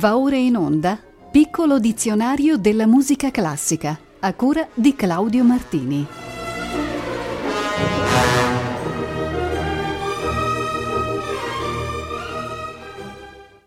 Va ora in onda Piccolo dizionario della musica classica a cura di Claudio Martini.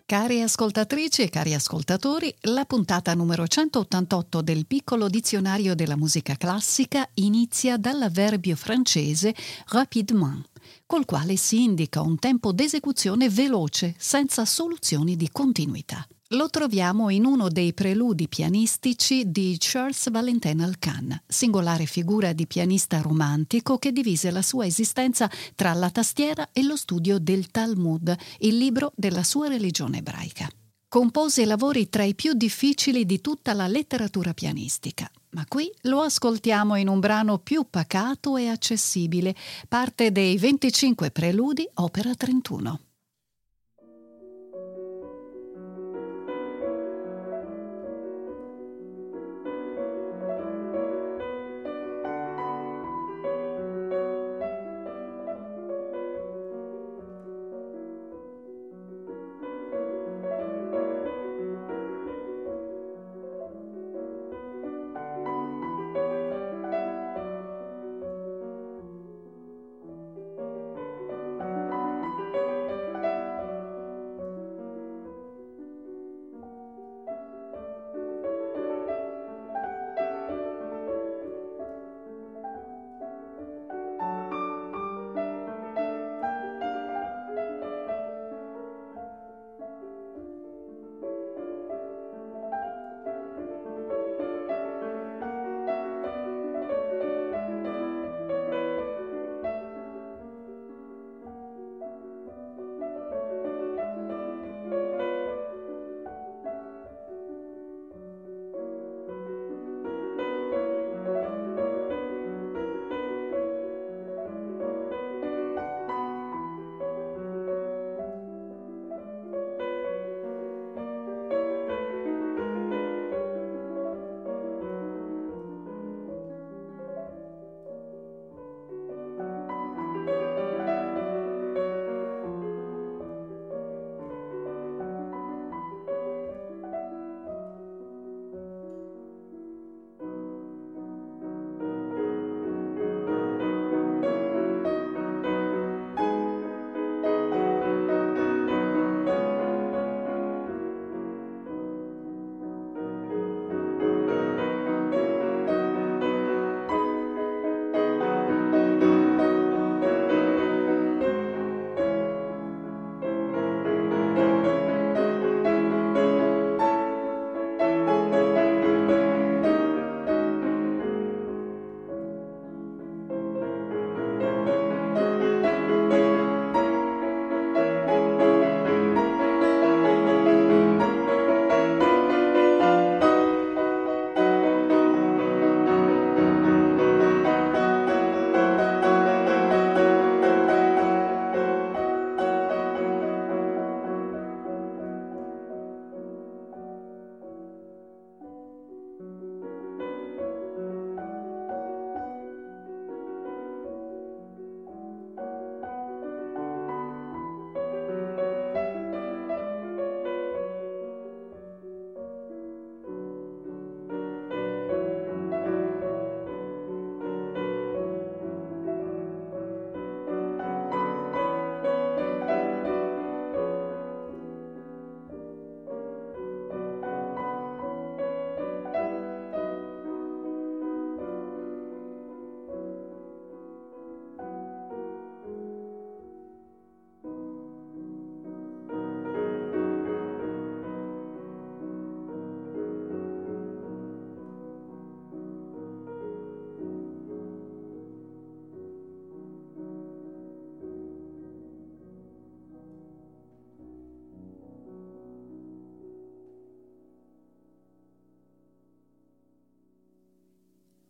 Cari ascoltatrici e cari ascoltatori, la puntata numero 188 del Piccolo dizionario della musica classica inizia dall'avverbio francese rapidement col quale si indica un tempo d'esecuzione veloce, senza soluzioni di continuità. Lo troviamo in uno dei preludi pianistici di Charles Valentin Alcan, singolare figura di pianista romantico che divise la sua esistenza tra la tastiera e lo studio del Talmud, il libro della sua religione ebraica. Compose lavori tra i più difficili di tutta la letteratura pianistica, ma qui lo ascoltiamo in un brano più pacato e accessibile, parte dei 25 preludi, opera 31.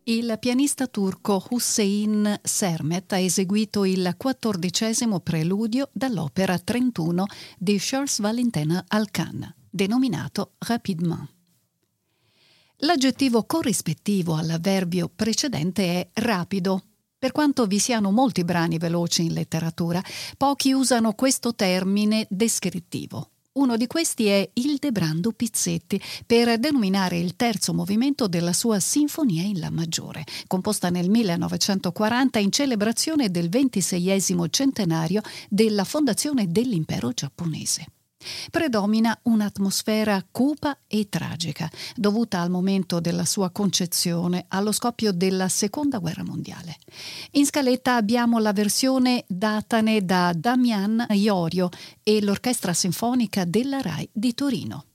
Il pianista turco Hussein Sermet ha eseguito il quattordicesimo preludio dall'opera 31 di Charles Valentin Alcan, denominato Rapidement. L'aggettivo corrispettivo all'avverbio precedente è rapido. Per quanto vi siano molti brani veloci in letteratura, pochi usano questo termine descrittivo. Uno di questi è Ildebrando Pizzetti, per denominare il terzo movimento della sua Sinfonia in La maggiore, composta nel 1940 in celebrazione del ventiseiesimo centenario della fondazione dell'impero giapponese. Predomina un'atmosfera cupa e tragica, dovuta al momento della sua concezione, allo scoppio della Seconda Guerra Mondiale. In scaletta abbiamo la versione datane da Damian Iorio e l'Orchestra Sinfonica della RAI di Torino.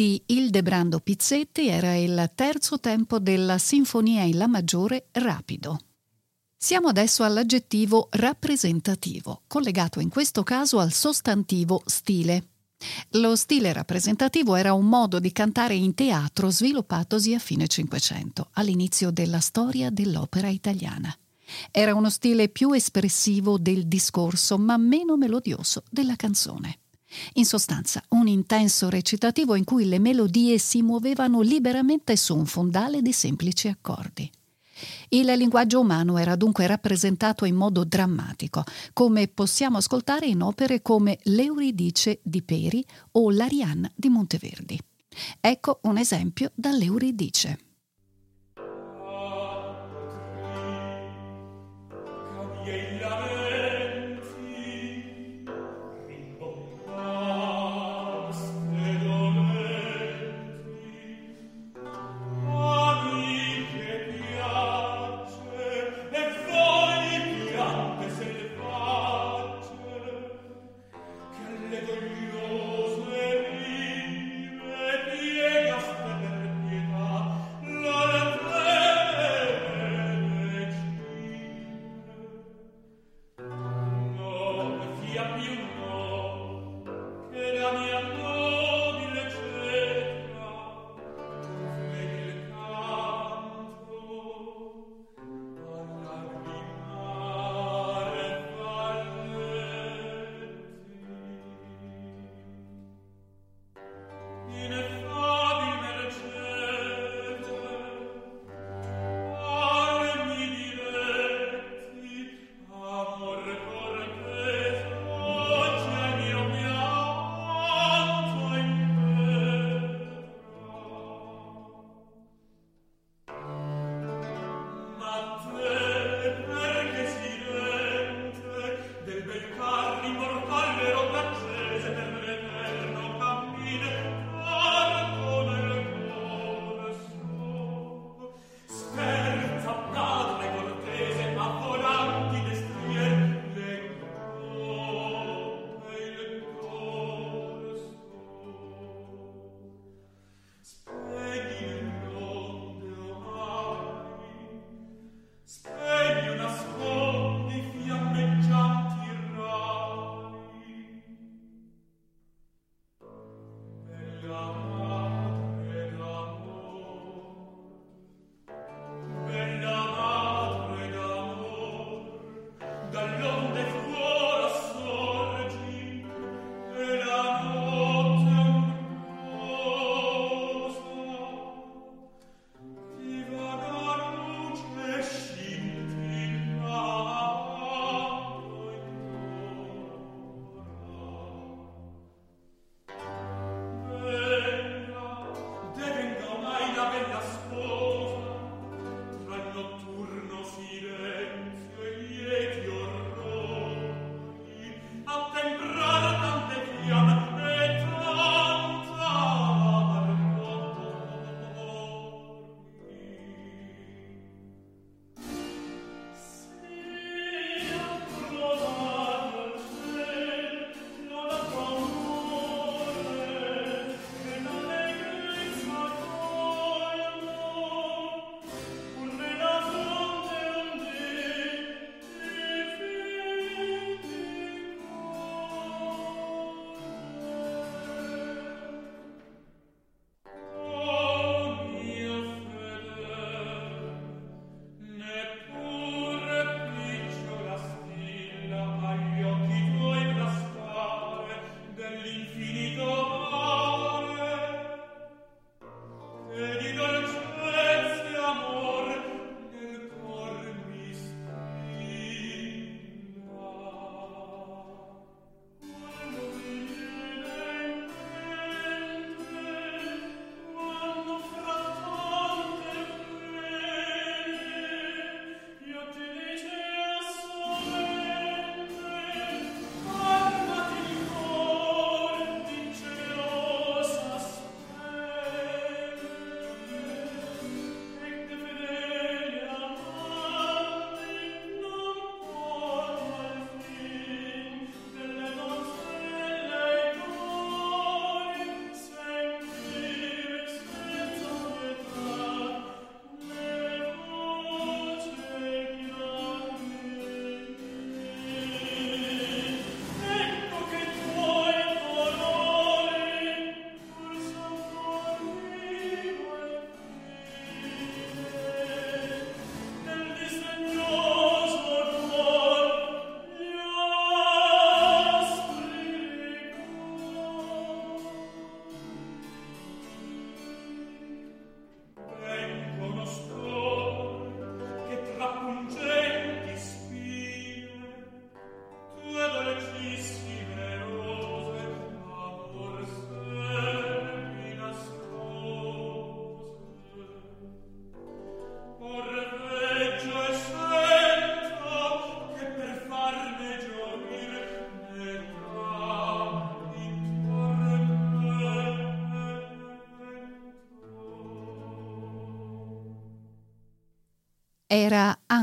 Di Ildebrando Pizzetti era il terzo tempo della Sinfonia in La maggiore rapido. Siamo adesso all'aggettivo rappresentativo, collegato in questo caso al sostantivo stile. Lo stile rappresentativo era un modo di cantare in teatro sviluppatosi a fine Cinquecento, all'inizio della storia dell'opera italiana. Era uno stile più espressivo del discorso, ma meno melodioso della canzone. In sostanza, un intenso recitativo in cui le melodie si muovevano liberamente su un fondale di semplici accordi. Il linguaggio umano era dunque rappresentato in modo drammatico, come possiamo ascoltare in opere come L'Euridice di Peri o L'Arianna di Monteverdi. Ecco un esempio dall'Euridice.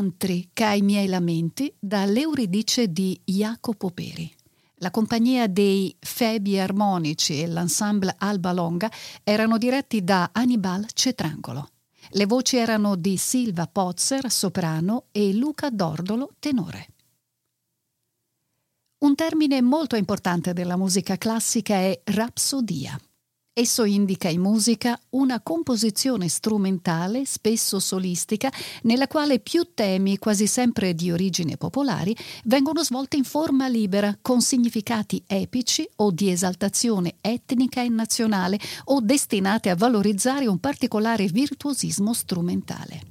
Era Antri ca i miei lamenti dall'Euridice di Jacopo Peri. La compagnia dei Febi Armonici e l'ensemble Alba Longa erano diretti da Annibal Cetrangolo. Le voci erano di Silva Pozzer, soprano, e Luca Dordolo, tenore. Un termine molto importante della musica classica è rapsodia. Esso indica in musica una composizione strumentale, spesso solistica, nella quale più temi, quasi sempre di origine popolari, vengono svolti in forma libera, con significati epici o di esaltazione etnica e nazionale, o destinate a valorizzare un particolare virtuosismo strumentale.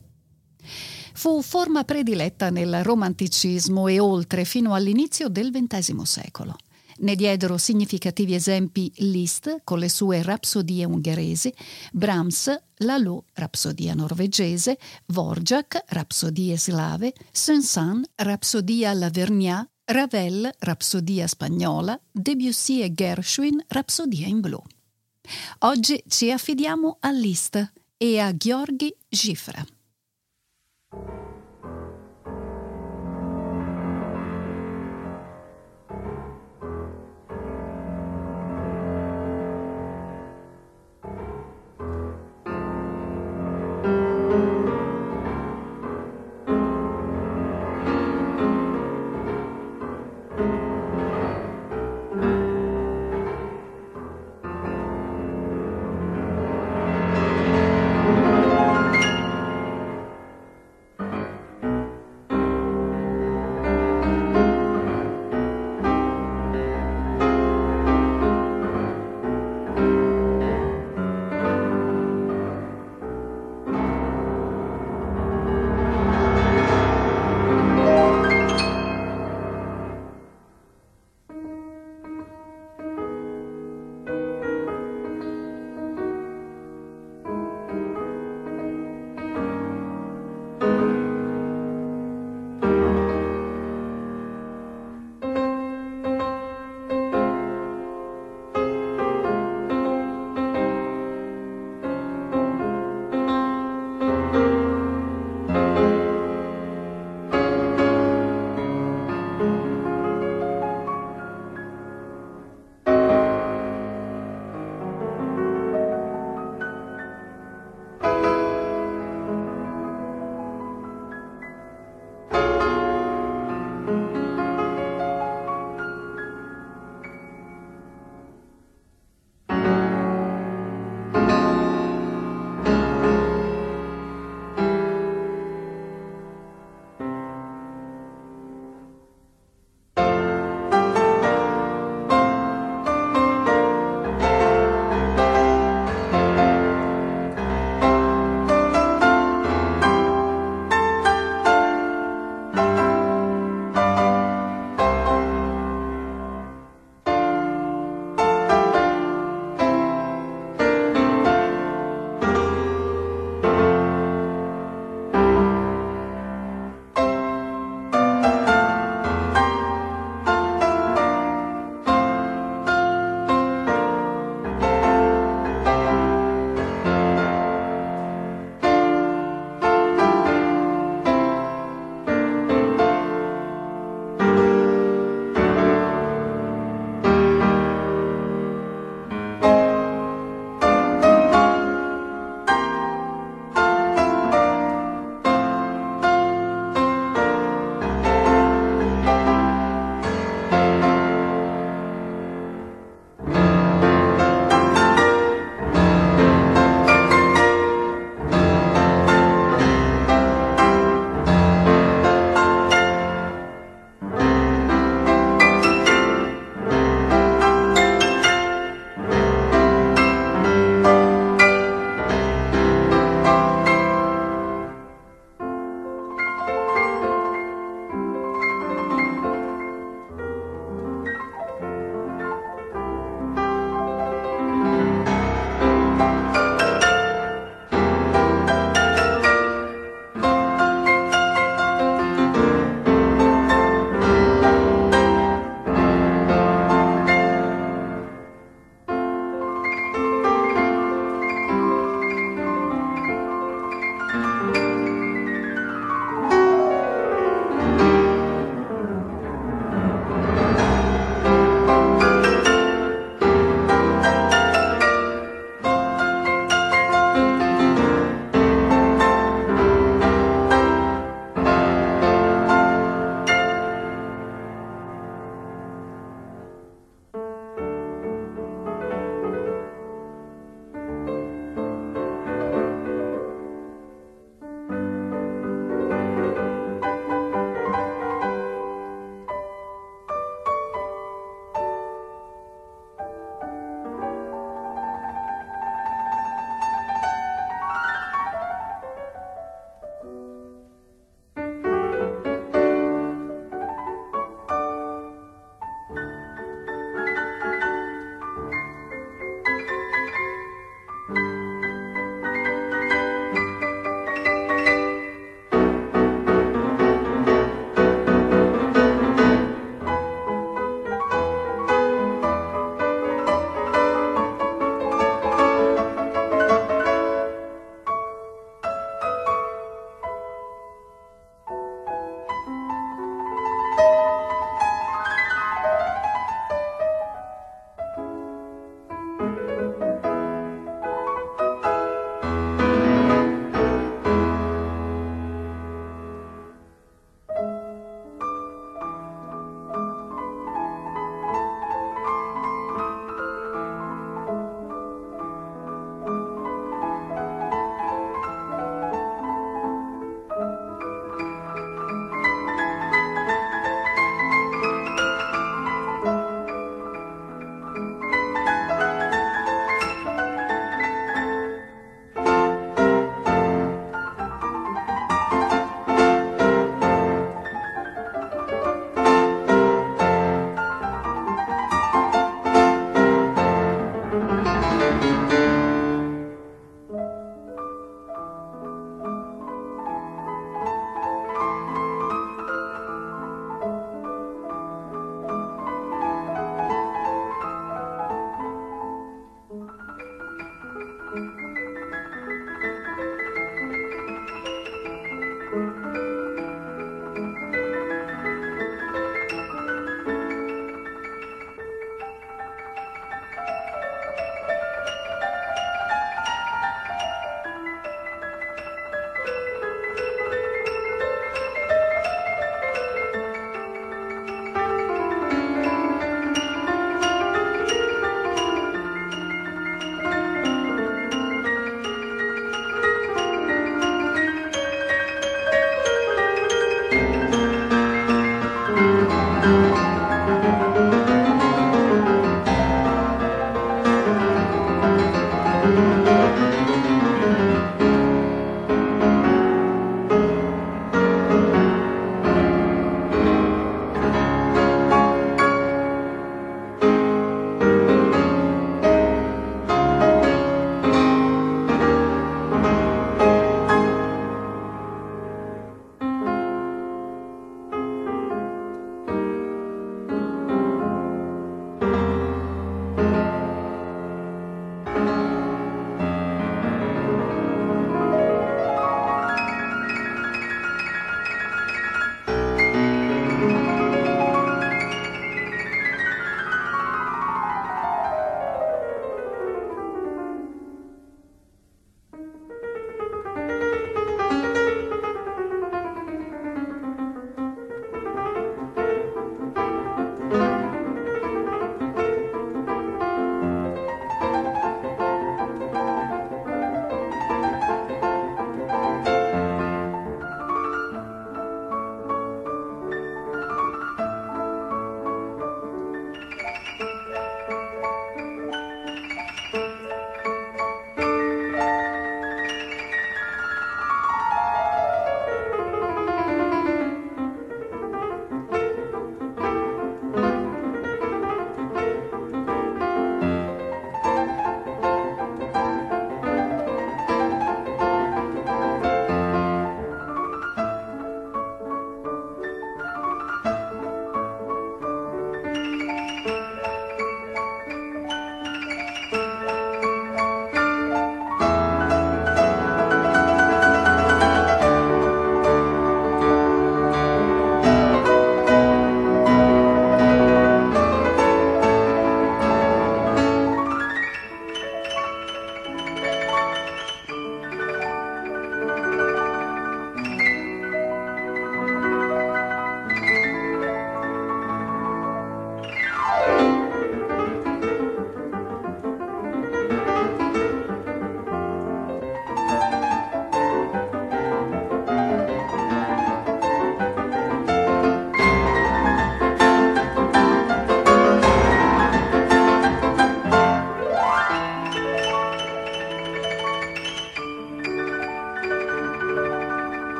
Fu forma prediletta nel romanticismo e oltre fino all'inizio del XX secolo. Ne diedero significativi esempi Liszt con le sue rapsodie ungheresi, Brahms, Lalo, rapsodia norvegese, Vorjak, rapsodie slave, Saint-Saëns, rapsodia lavergnat, Ravel, rapsodia spagnola, Debussy e Gershwin, rapsodia in blu. Oggi ci affidiamo a Liszt e a Gheorghi Gifra.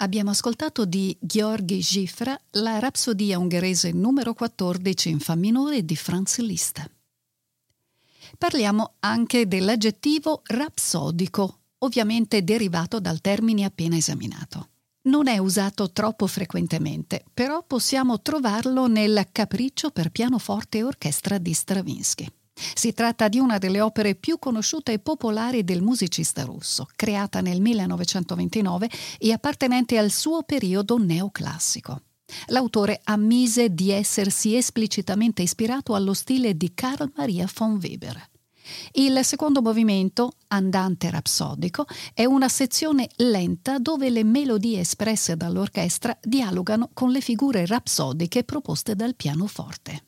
Abbiamo ascoltato di Gheorghi Gifra la rapsodia ungherese numero 14 in Fa minore di Franz Liszt. Parliamo anche dell'aggettivo rapsodico, ovviamente derivato dal termine appena esaminato. Non è usato troppo frequentemente, però possiamo trovarlo nel Capriccio per pianoforte e orchestra di Stravinsky. Si tratta di una delle opere più conosciute e popolari del musicista russo, creata nel 1929 e appartenente al suo periodo neoclassico. L'autore ammise di essersi esplicitamente ispirato allo stile di Carl Maria von Weber. Il secondo movimento, andante rapsodico, è una sezione lenta dove le melodie espresse dall'orchestra dialogano con le figure rapsodiche proposte dal pianoforte.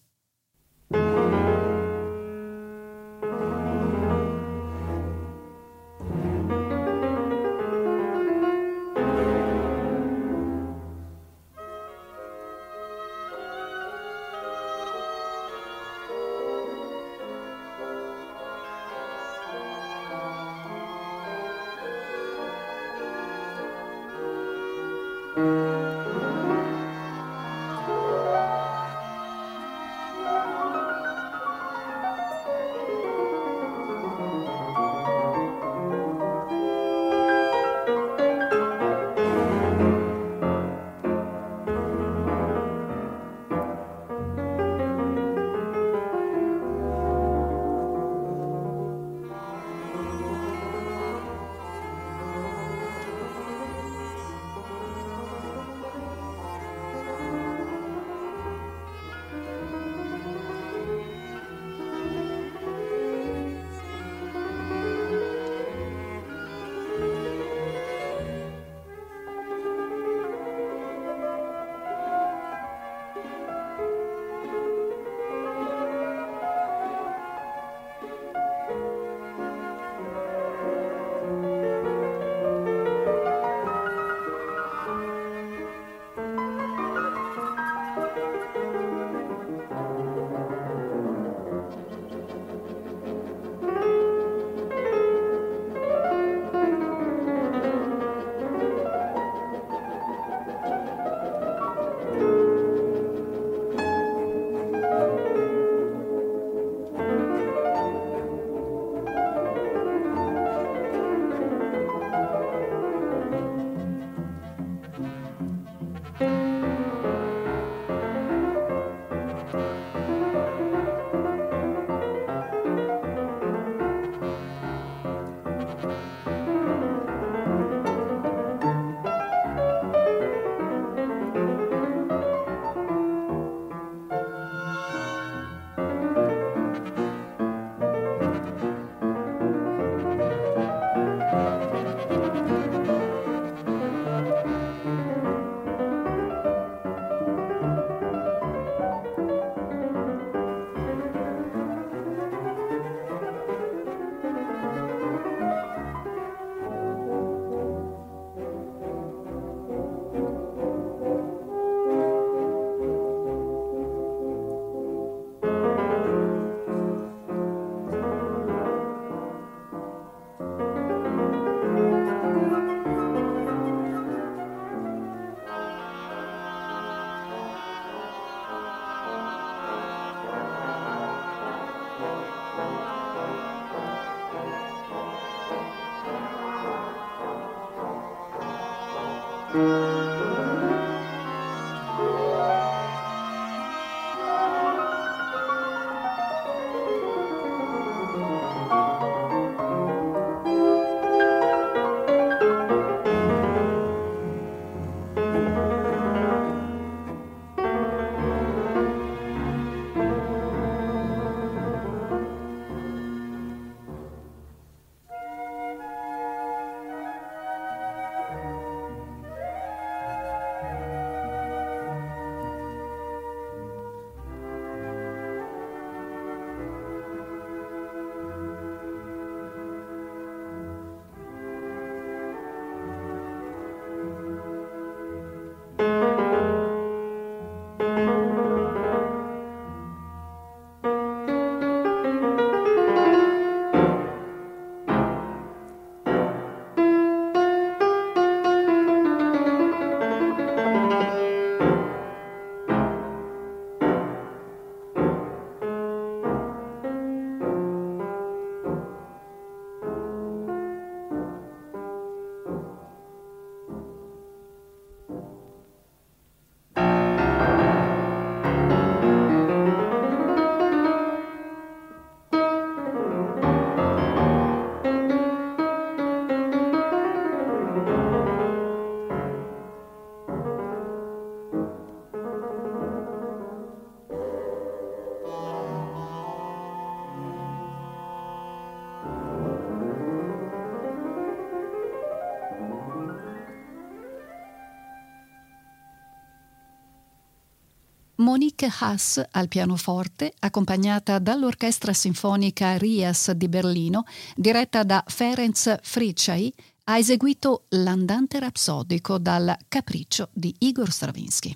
Monique Haas al pianoforte, accompagnata dall'Orchestra Sinfonica Rias di Berlino, diretta da Ferenc Fricciai, ha eseguito l'andante rapsodico dal Capriccio di Igor Stravinsky.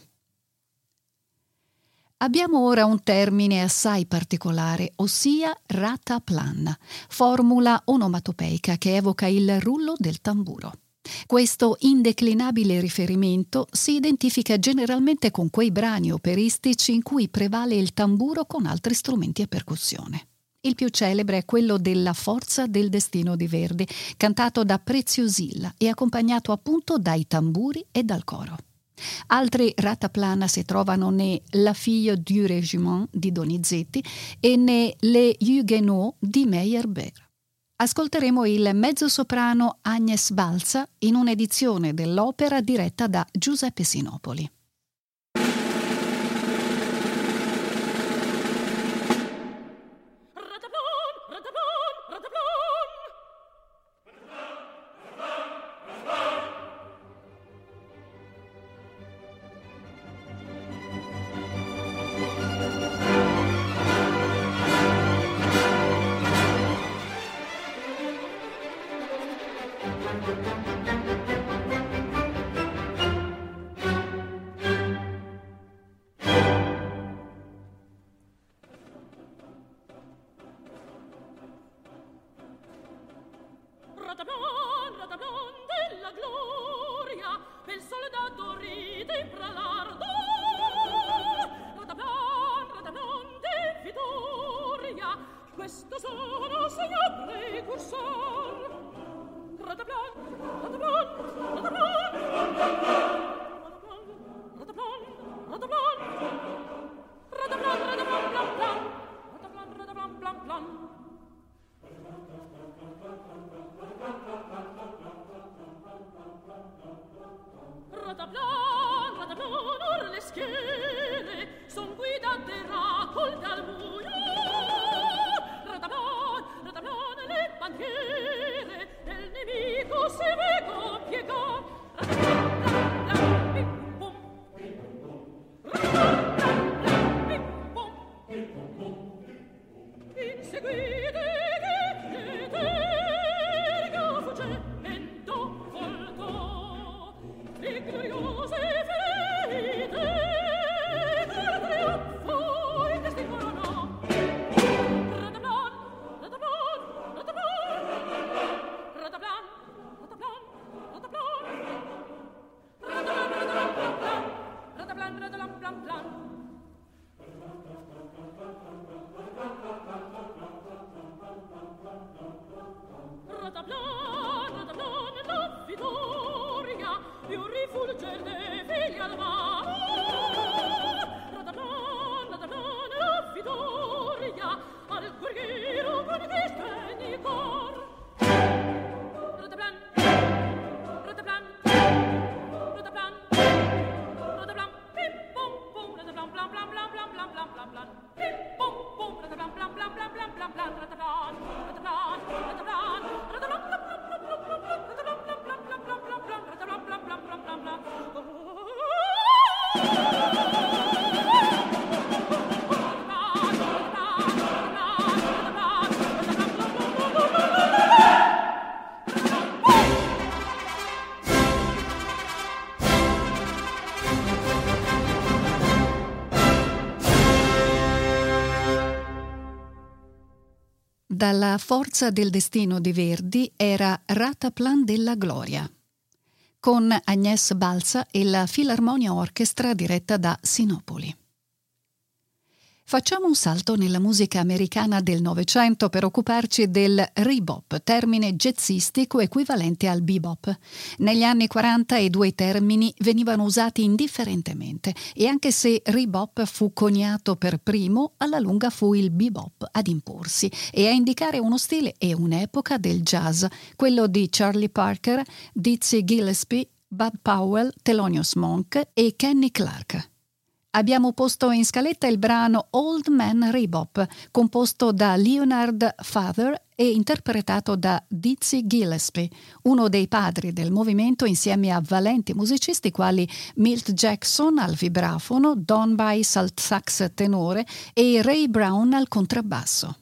Abbiamo ora un termine assai particolare, ossia rataplan, formula onomatopeica che evoca il rullo del tamburo. Questo indeclinabile riferimento si identifica generalmente con quei brani operistici in cui prevale il tamburo con altri strumenti a percussione. Il più celebre è quello della Forza del Destino di Verdi, cantato da Preziosilla e accompagnato appunto dai tamburi e dal coro. Altri rataplana si trovano ne La fille du régiment di Donizetti e ne Les Huguenots di Meyerbeer. Ascolteremo il mezzosoprano Agnes Balza in un'edizione dell'opera diretta da Giuseppe Sinopoli. radablon, radablon della gloria, pel soldato ride fra pralardo. Radablon, radablon di vittoria, questo sono signore cursor. Radablon, radablon, radablon, radablon, Forza del Destino di Verdi era Rataplan della Gloria, con Agnès Balsa e la Filarmonia Orchestra diretta da Sinopoli. Facciamo un salto nella musica americana del Novecento per occuparci del rebop, termine jazzistico equivalente al bebop. Negli anni 40 i due termini venivano usati indifferentemente e anche se rebop fu coniato per primo, alla lunga fu il bebop ad imporsi e a indicare uno stile e un'epoca del jazz, quello di Charlie Parker, Dizzy Gillespie, Bud Powell, Thelonious Monk e Kenny Clark. Abbiamo posto in scaletta il brano Old Man Rebop, composto da Leonard Father e interpretato da Dizzy Gillespie, uno dei padri del movimento insieme a valenti musicisti quali Milt Jackson al vibrafono, Don Bice al sax tenore e Ray Brown al contrabbasso.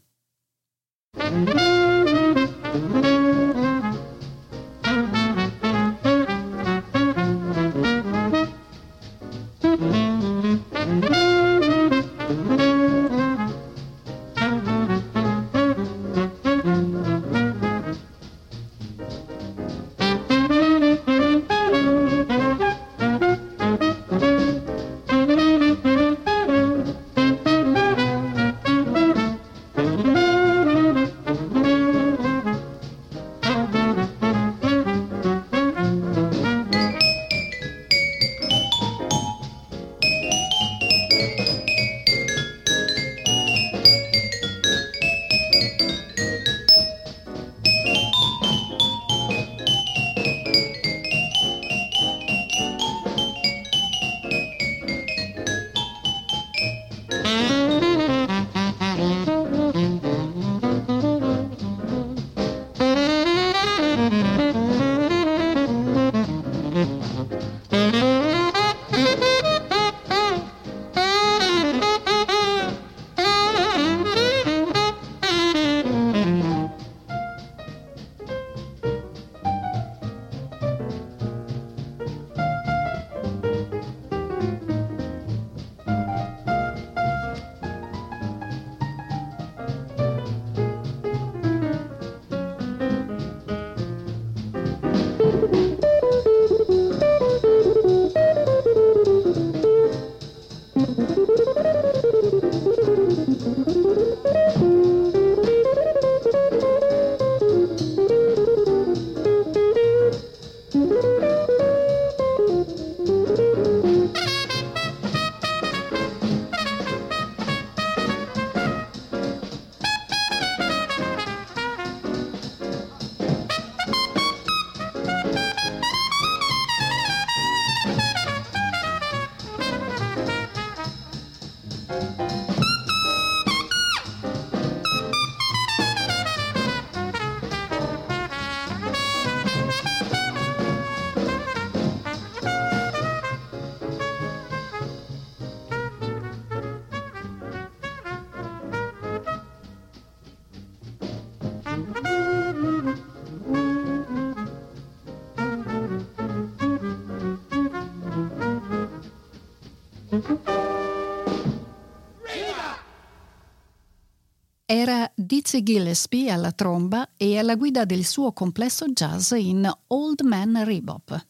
Era Dizzy Gillespie alla tromba e alla guida del suo complesso jazz in Old Man Rebop.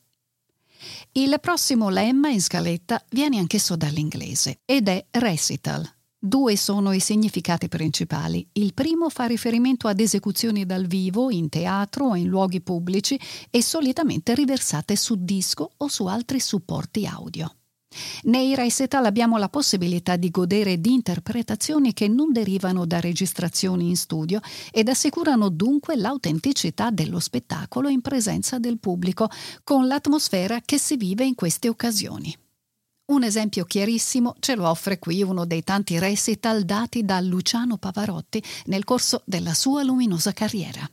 Il prossimo lemma in scaletta viene anch'esso dall'inglese ed è recital. Due sono i significati principali. Il primo fa riferimento ad esecuzioni dal vivo, in teatro o in luoghi pubblici e solitamente riversate su disco o su altri supporti audio. Nei recital abbiamo la possibilità di godere di interpretazioni che non derivano da registrazioni in studio ed assicurano dunque l'autenticità dello spettacolo in presenza del pubblico, con l'atmosfera che si vive in queste occasioni. Un esempio chiarissimo ce lo offre qui uno dei tanti recital dati da Luciano Pavarotti nel corso della sua luminosa carriera.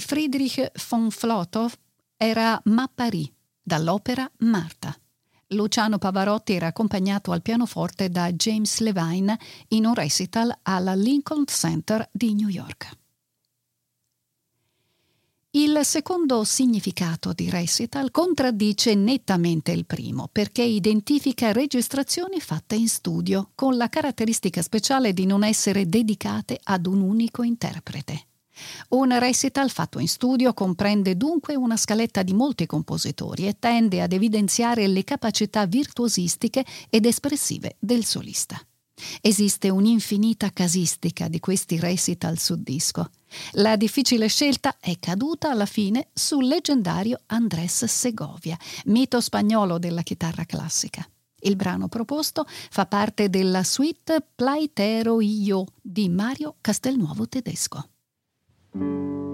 Friedrich von Flotow era Ma dall'opera Marta. Luciano Pavarotti era accompagnato al pianoforte da James Levine in un recital alla Lincoln Center di New York. Il secondo significato di recital contraddice nettamente il primo perché identifica registrazioni fatte in studio con la caratteristica speciale di non essere dedicate ad un unico interprete. Un recital fatto in studio comprende dunque una scaletta di molti compositori e tende ad evidenziare le capacità virtuosistiche ed espressive del solista. Esiste un'infinita casistica di questi recital su disco. La difficile scelta è caduta alla fine sul leggendario Andrés Segovia, mito spagnolo della chitarra classica. Il brano proposto fa parte della suite Plaitero Io di Mario Castelnuovo tedesco. Música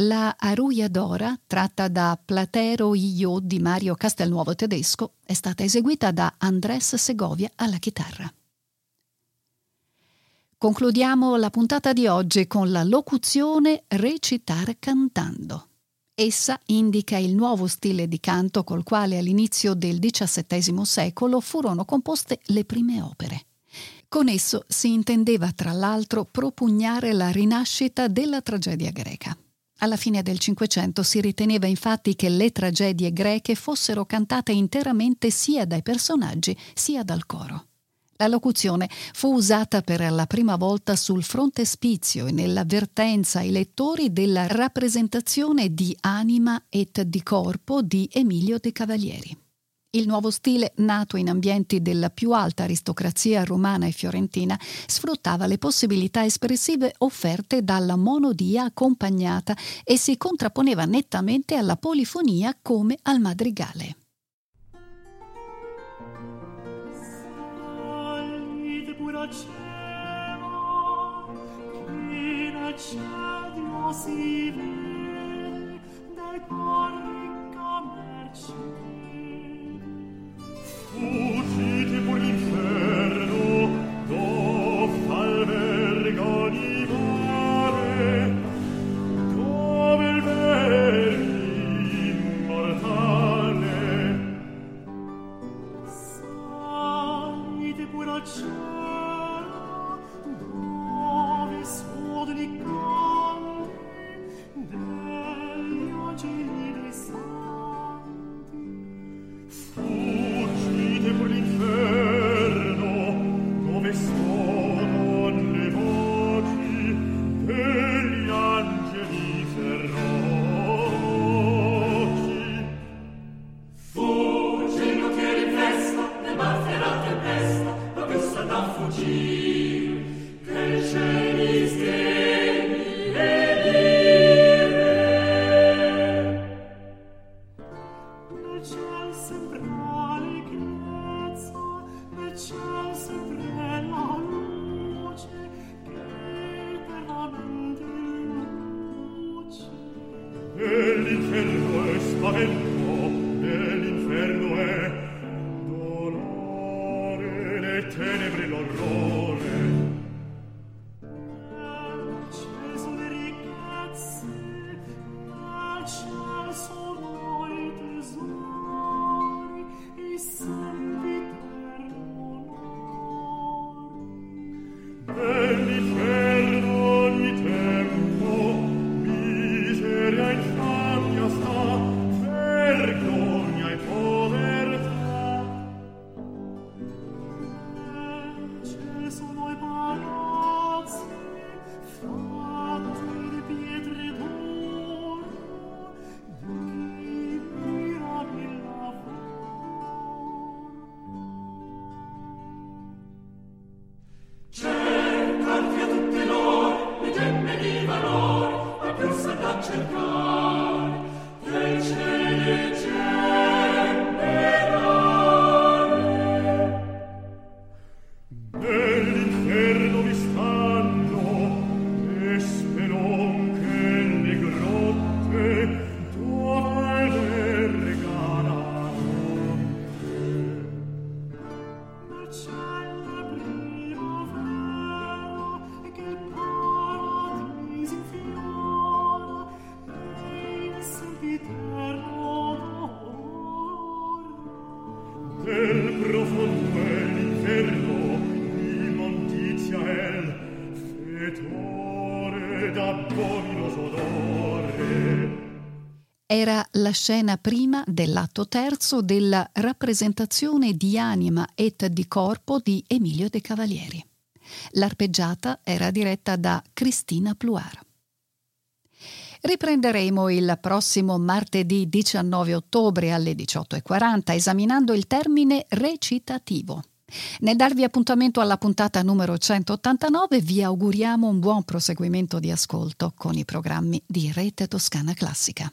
La Aruia d'Ora, tratta da Platero Io di Mario Castelnuovo tedesco, è stata eseguita da Andrés Segovia alla chitarra. Concludiamo la puntata di oggi con la locuzione recitare cantando. Essa indica il nuovo stile di canto col quale all'inizio del XVII secolo furono composte le prime opere. Con esso si intendeva tra l'altro propugnare la rinascita della tragedia greca. Alla fine del Cinquecento si riteneva infatti che le tragedie greche fossero cantate interamente sia dai personaggi sia dal coro. La locuzione fu usata per la prima volta sul frontespizio e nell'avvertenza ai lettori della rappresentazione di Anima et di Corpo di Emilio De Cavalieri. Il nuovo stile, nato in ambienti della più alta aristocrazia romana e fiorentina, sfruttava le possibilità espressive offerte dalla monodia accompagnata e si contrapponeva nettamente alla polifonia come al madrigale. si vede dai Nell'inferno e spavento, nell'inferno Era la scena prima dell'atto terzo della rappresentazione di anima et di corpo di Emilio De Cavalieri. L'arpeggiata era diretta da Cristina Pluar. Riprenderemo il prossimo martedì 19 ottobre alle 18.40 esaminando il termine recitativo. Nel darvi appuntamento alla puntata numero 189 vi auguriamo un buon proseguimento di ascolto con i programmi di Rete Toscana Classica.